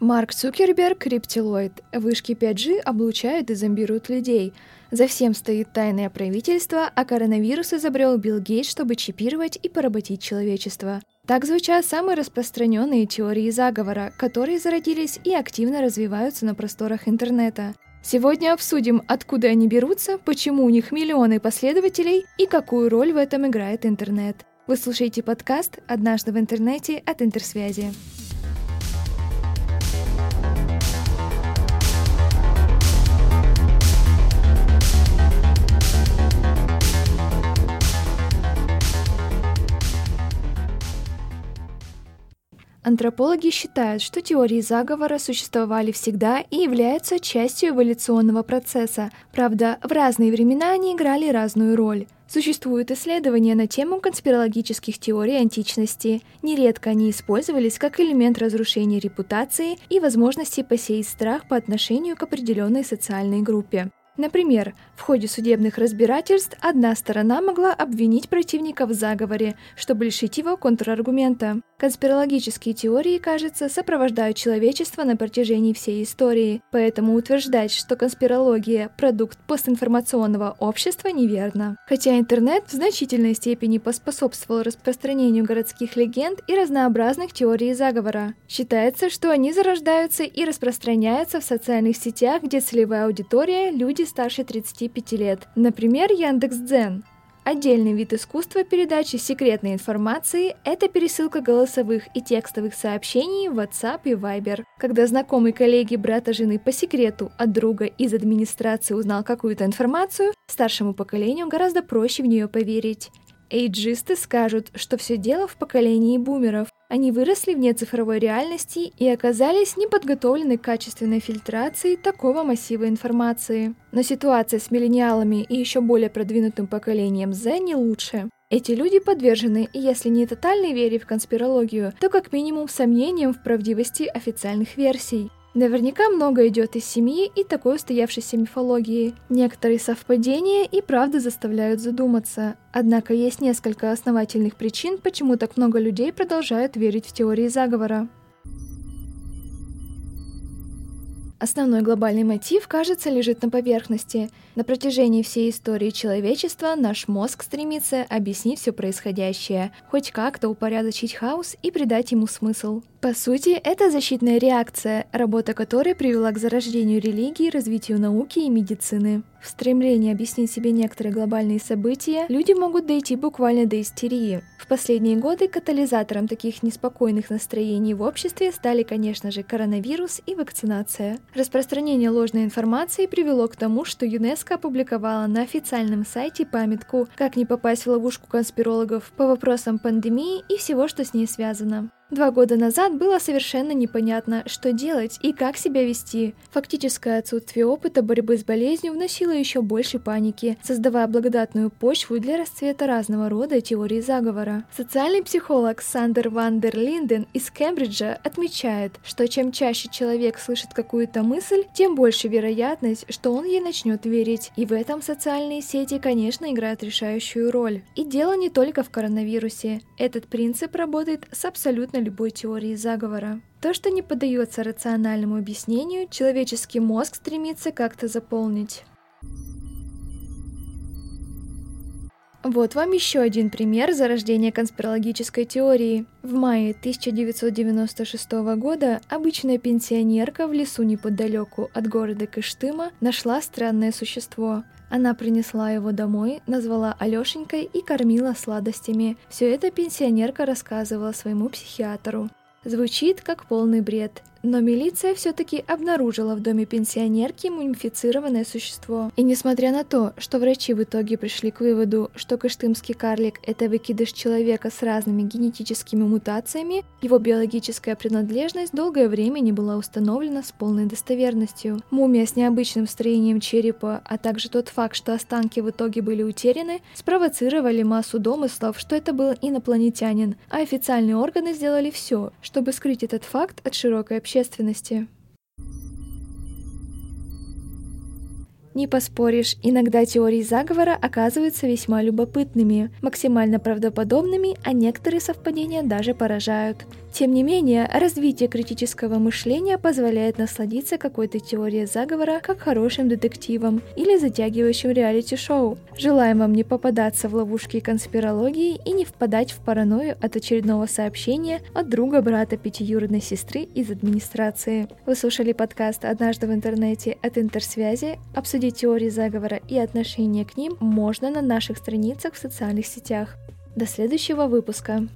Марк Цукерберг – криптилоид. Вышки 5G облучают и зомбируют людей. За всем стоит тайное правительство, а коронавирус изобрел Билл Гейтс, чтобы чипировать и поработить человечество. Так звучат самые распространенные теории заговора, которые зародились и активно развиваются на просторах интернета. Сегодня обсудим, откуда они берутся, почему у них миллионы последователей и какую роль в этом играет интернет. Вы слушаете подкаст «Однажды в интернете» от Интерсвязи. Антропологи считают, что теории заговора существовали всегда и являются частью эволюционного процесса. Правда, в разные времена они играли разную роль. Существуют исследования на тему конспирологических теорий античности. Нередко они использовались как элемент разрушения репутации и возможности посеять страх по отношению к определенной социальной группе. Например, в ходе судебных разбирательств одна сторона могла обвинить противника в заговоре, чтобы лишить его контраргумента. Конспирологические теории, кажется, сопровождают человечество на протяжении всей истории, поэтому утверждать, что конспирология – продукт постинформационного общества, неверно. Хотя интернет в значительной степени поспособствовал распространению городских легенд и разнообразных теорий заговора. Считается, что они зарождаются и распространяются в социальных сетях, где целевая аудитория – люди старше 35 лет. Например, Яндекс.Дзен. Отдельный вид искусства передачи секретной информации – это пересылка голосовых и текстовых сообщений в WhatsApp и Viber. Когда знакомый коллеги брата жены по секрету от друга из администрации узнал какую-то информацию, старшему поколению гораздо проще в нее поверить. Эйджисты скажут, что все дело в поколении бумеров. Они выросли вне цифровой реальности и оказались неподготовлены к качественной фильтрации такого массива информации. Но ситуация с миллениалами и еще более продвинутым поколением Z не лучше. Эти люди подвержены, если не тотальной вере в конспирологию, то как минимум сомнениям в правдивости официальных версий. Наверняка много идет из семьи и такой устоявшейся мифологии. Некоторые совпадения и правда заставляют задуматься. Однако есть несколько основательных причин, почему так много людей продолжают верить в теории заговора. Основной глобальный мотив, кажется, лежит на поверхности. На протяжении всей истории человечества наш мозг стремится объяснить все происходящее, хоть как-то упорядочить хаос и придать ему смысл. По сути, это защитная реакция, работа которой привела к зарождению религии, развитию науки и медицины. В стремлении объяснить себе некоторые глобальные события люди могут дойти буквально до истерии. В последние годы катализатором таких неспокойных настроений в обществе стали, конечно же, коронавирус и вакцинация. Распространение ложной информации привело к тому, что ЮНЕСКО опубликовала на официальном сайте памятку «Как не попасть в ловушку конспирологов» по вопросам пандемии и всего, что с ней связано. Два года назад было совершенно непонятно, что делать и как себя вести. Фактическое отсутствие опыта борьбы с болезнью вносило еще больше паники, создавая благодатную почву для расцвета разного рода теорий заговора. Социальный психолог Сандер Вандер Линден из Кембриджа отмечает, что чем чаще человек слышит какую-то мысль, тем больше вероятность, что он ей начнет верить. И в этом социальные сети, конечно, играют решающую роль. И дело не только в коронавирусе. Этот принцип работает с абсолютно абсолютно любой теории заговора. То, что не поддается рациональному объяснению, человеческий мозг стремится как-то заполнить. Вот вам еще один пример зарождения конспирологической теории. В мае 1996 года обычная пенсионерка в лесу неподалеку от города Кыштыма нашла странное существо. Она принесла его домой, назвала Алешенькой и кормила сладостями. Все это пенсионерка рассказывала своему психиатру. Звучит как полный бред, но милиция все-таки обнаружила в доме пенсионерки мумифицированное существо. И несмотря на то, что врачи в итоге пришли к выводу, что кыштымский карлик – это выкидыш человека с разными генетическими мутациями, его биологическая принадлежность долгое время не была установлена с полной достоверностью. Мумия с необычным строением черепа, а также тот факт, что останки в итоге были утеряны, спровоцировали массу домыслов, что это был инопланетянин, а официальные органы сделали все, чтобы скрыть этот факт от широкой общественности общественности. Не поспоришь, иногда теории заговора оказываются весьма любопытными, максимально правдоподобными, а некоторые совпадения даже поражают. Тем не менее, развитие критического мышления позволяет насладиться какой-то теорией заговора как хорошим детективом или затягивающим реалити-шоу. Желаем вам не попадаться в ловушки конспирологии и не впадать в паранойю от очередного сообщения от друга брата пятиюродной сестры из администрации. Вы слушали подкаст «Однажды в интернете» от Интерсвязи. Обсудить теории заговора и отношение к ним можно на наших страницах в социальных сетях. До следующего выпуска!